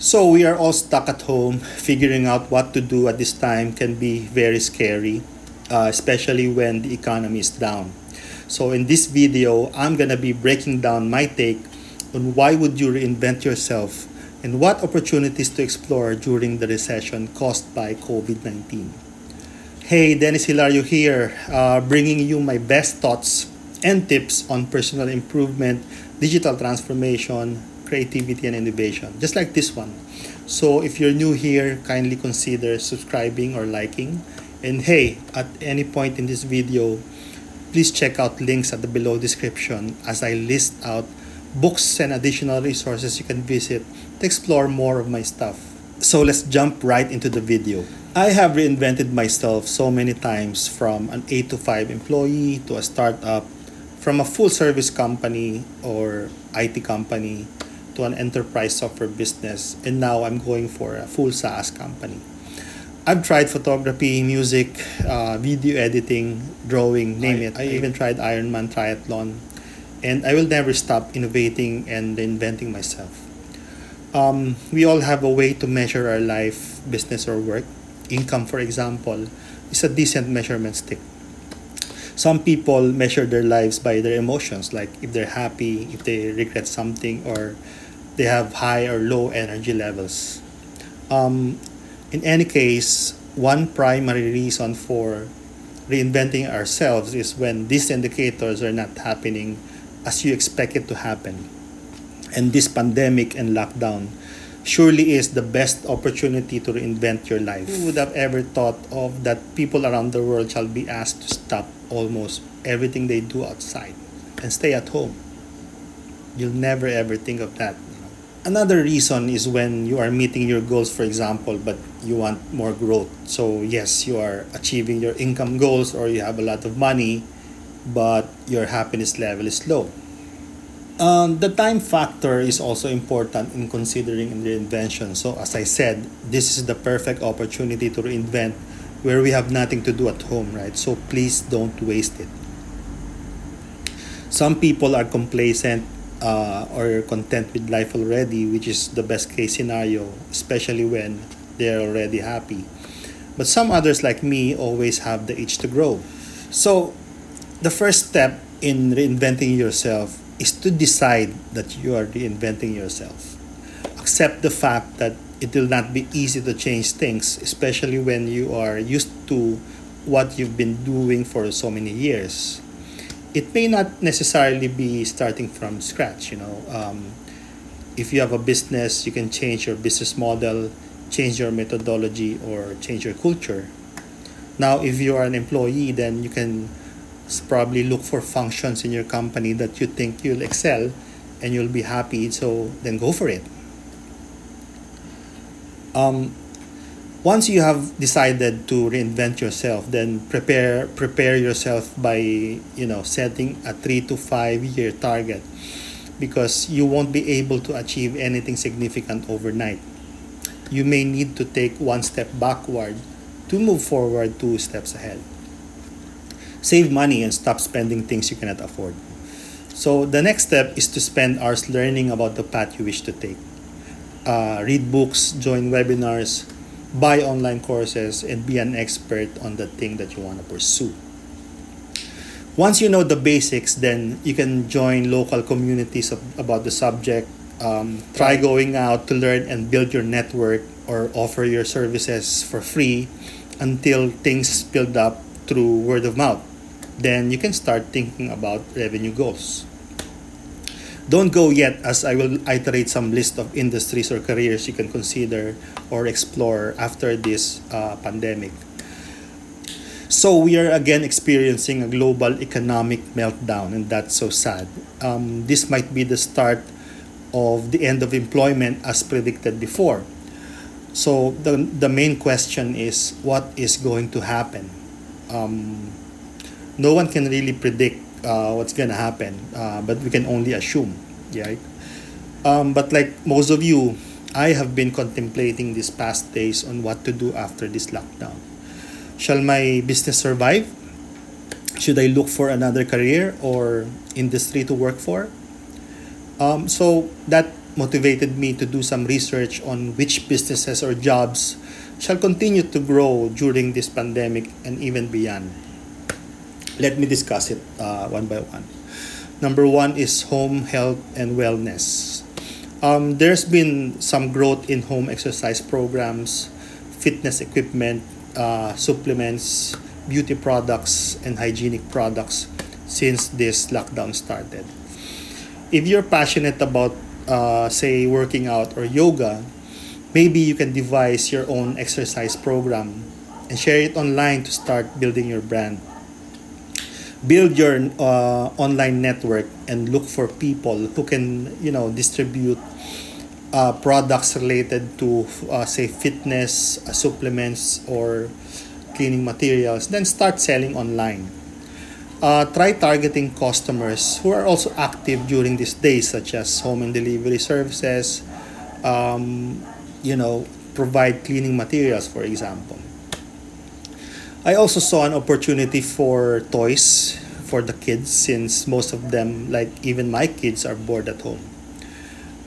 So we are all stuck at home. Figuring out what to do at this time can be very scary, uh, especially when the economy is down. So in this video, I'm gonna be breaking down my take on why would you reinvent yourself and what opportunities to explore during the recession caused by COVID-19. Hey, Dennis Hilario here, uh, bringing you my best thoughts and tips on personal improvement, digital transformation, creativity, and innovation, just like this one. So if you're new here, kindly consider subscribing or liking. And hey, at any point in this video, please check out links at the below description as I list out books and additional resources you can visit to explore more of my stuff. So let's jump right into the video. I have reinvented myself so many times from an 8 to 5 employee to a startup, from a full service company or IT company to an enterprise software business, and now I'm going for a full SaaS company. I've tried photography, music, uh, video editing, drawing, name I, it. I even tried Ironman triathlon, and I will never stop innovating and inventing myself. Um, we all have a way to measure our life, business, or work. Income, for example, is a decent measurement stick. Some people measure their lives by their emotions, like if they're happy, if they regret something, or they have high or low energy levels. Um, in any case, one primary reason for reinventing ourselves is when these indicators are not happening as you expect it to happen. And this pandemic and lockdown surely is the best opportunity to reinvent your life. Who would have ever thought of that people around the world shall be asked to stop almost everything they do outside and stay at home? You'll never ever think of that. Another reason is when you are meeting your goals, for example, but you want more growth. So, yes, you are achieving your income goals or you have a lot of money, but your happiness level is low. Um, the time factor is also important in considering in reinvention. So, as I said, this is the perfect opportunity to reinvent where we have nothing to do at home, right? So, please don't waste it. Some people are complacent uh, or content with life already, which is the best case scenario, especially when they're already happy. But some others, like me, always have the itch to grow. So, the first step in reinventing yourself is to decide that you are reinventing yourself. Accept the fact that it will not be easy to change things, especially when you are used to what you've been doing for so many years. It may not necessarily be starting from scratch, you know. Um, if you have a business, you can change your business model, change your methodology, or change your culture. Now, if you are an employee, then you can probably look for functions in your company that you think you'll excel and you'll be happy so then go for it um, once you have decided to reinvent yourself then prepare prepare yourself by you know setting a 3 to 5 year target because you won't be able to achieve anything significant overnight you may need to take one step backward to move forward two steps ahead save money and stop spending things you cannot afford. So the next step is to spend hours learning about the path you wish to take. Uh, read books, join webinars, buy online courses, and be an expert on the thing that you want to pursue. Once you know the basics, then you can join local communities of, about the subject. Um, try going out to learn and build your network or offer your services for free until things build up through word of mouth then you can start thinking about revenue goals. Don't go yet as I will iterate some list of industries or careers you can consider or explore after this uh, pandemic. So we are again experiencing a global economic meltdown and that's so sad. Um, this might be the start of the end of employment as predicted before. So the, the main question is what is going to happen? Um, no one can really predict uh, what's gonna happen, uh, but we can only assume, right? Um, but like most of you, I have been contemplating these past days on what to do after this lockdown. Shall my business survive? Should I look for another career or industry to work for? Um, so that motivated me to do some research on which businesses or jobs shall continue to grow during this pandemic and even beyond. Let me discuss it uh, one by one. Number one is home health and wellness. Um, there's been some growth in home exercise programs, fitness equipment, uh, supplements, beauty products, and hygienic products since this lockdown started. If you're passionate about, uh, say, working out or yoga, maybe you can devise your own exercise program and share it online to start building your brand build your uh, online network and look for people who can you know distribute uh, products related to uh, say fitness uh, supplements or cleaning materials then start selling online. Uh, try targeting customers who are also active during these days such as home and delivery services um, you know provide cleaning materials for example I also saw an opportunity for toys for the kids since most of them, like even my kids, are bored at home.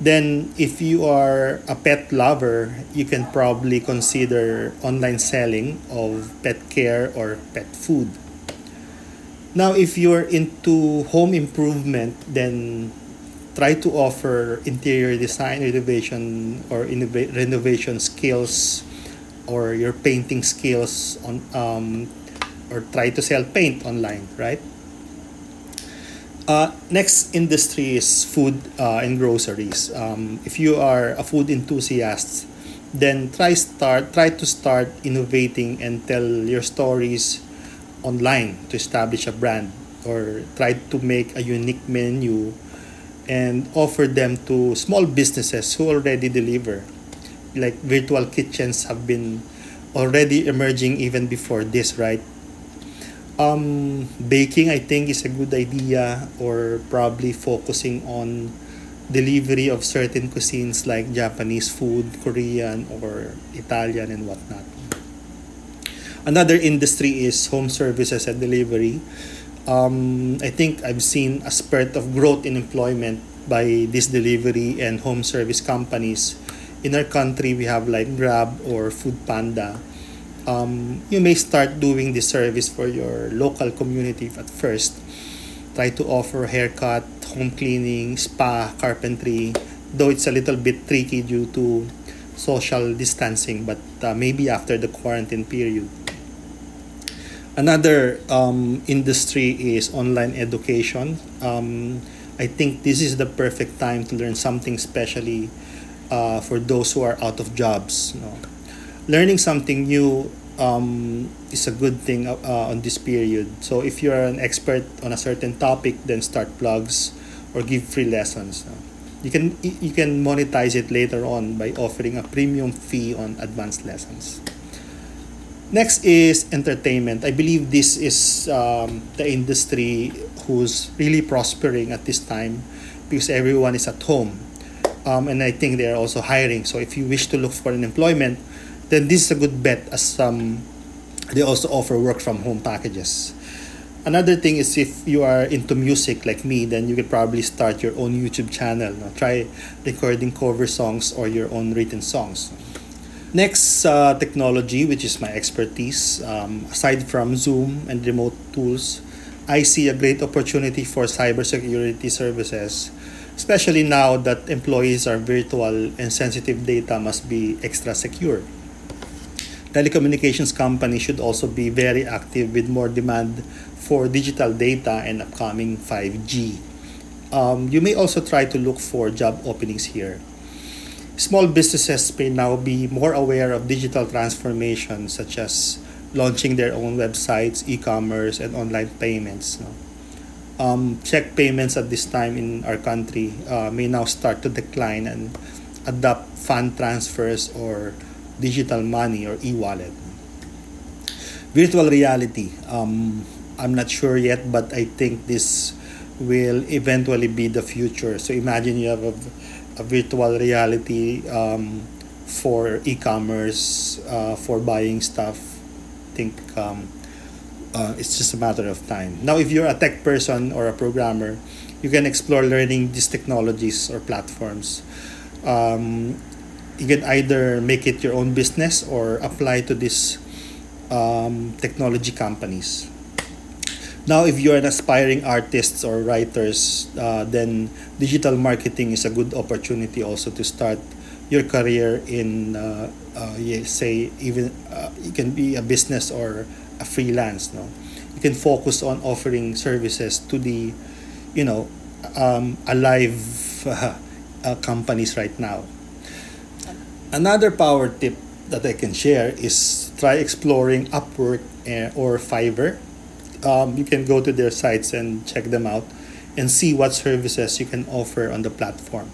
Then, if you are a pet lover, you can probably consider online selling of pet care or pet food. Now, if you're into home improvement, then try to offer interior design, renovation, or renovation skills or your painting skills on um, or try to sell paint online right? Uh, next industry is food uh, and groceries. Um, if you are a food enthusiast then try start try to start innovating and tell your stories online to establish a brand or try to make a unique menu and offer them to small businesses who already deliver like virtual kitchens have been already emerging even before this, right? Um, baking, I think, is a good idea, or probably focusing on delivery of certain cuisines like Japanese food, Korean, or Italian, and whatnot. Another industry is home services and delivery. Um, I think I've seen a spurt of growth in employment by these delivery and home service companies in our country we have like grab or foodpanda um, you may start doing this service for your local community at first. Try to offer haircut home cleaning spa carpentry though it's a little bit tricky due to social distancing but uh, maybe after the quarantine period. Another um, industry is online education. Um, i think this is the perfect time to learn something specially uh, for those who are out of jobs. You know. Learning something new um, is a good thing uh, on this period. So if you're an expert on a certain topic, then start blogs or give free lessons. You, know. you can you can monetize it later on by offering a premium fee on advanced lessons. Next is entertainment. I believe this is um, the industry who's really prospering at this time because everyone is at home um, and I think they are also hiring. So if you wish to look for an employment, then this is a good bet as um, they also offer work from home packages. Another thing is if you are into music like me, then you could probably start your own YouTube channel. No? Try recording cover songs or your own written songs. Next, uh, technology, which is my expertise. Um, aside from Zoom and remote tools, I see a great opportunity for cybersecurity services especially now that employees are virtual and sensitive data must be extra secure. Telecommunications companies should also be very active with more demand for digital data and upcoming 5G. Um, you may also try to look for job openings here. Small businesses may now be more aware of digital transformation, such as launching their own websites, e commerce, and online payments. No? um, check payments at this time in our country uh, may now start to decline and adopt fund transfers or digital money or e-wallet. Virtual reality. Um, I'm not sure yet, but I think this will eventually be the future. So imagine you have a, a virtual reality um, for e-commerce, uh, for buying stuff. Think um, uh, it's just a matter of time. Now, if you're a tech person or a programmer, you can explore learning these technologies or platforms. Um, you can either make it your own business or apply to these um, technology companies. Now, if you're an aspiring artist or writers, uh, then digital marketing is a good opportunity also to start your career in, uh, uh, say, even uh, you can be a business or a freelance. No, you can focus on offering services to the, you know, um, alive uh, companies right now. Another power tip that I can share is try exploring Upwork eh, or Fiverr um, you can go to their sites and check them out and see what services you can offer on the platform.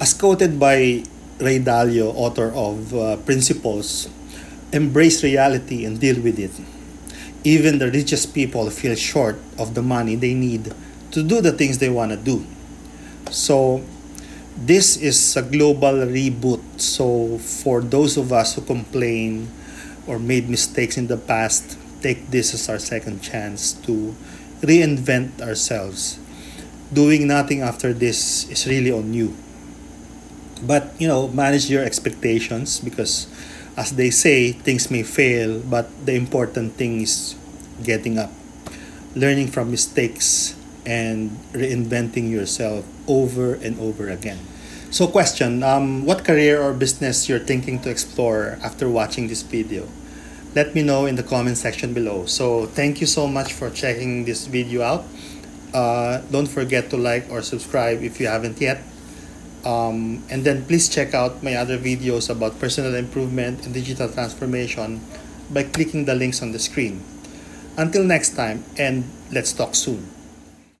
As quoted by Ray Dalio, author of uh, Principles, embrace reality and deal with it. Even the richest people feel short of the money they need to do the things they want to do. So, this is a global reboot. So, for those of us who complain or made mistakes in the past, take this as our second chance to reinvent ourselves. Doing nothing after this is really on you. But, you know, manage your expectations because, as they say, things may fail, but the important thing is getting up, learning from mistakes, and reinventing yourself over and over again. So, question um, What career or business you're thinking to explore after watching this video? let me know in the comment section below. So thank you so much for checking this video out. Uh, don't forget to like or subscribe if you haven't yet. Um, and then please check out my other videos about personal improvement and digital transformation by clicking the links on the screen. Until next time, and let's talk soon.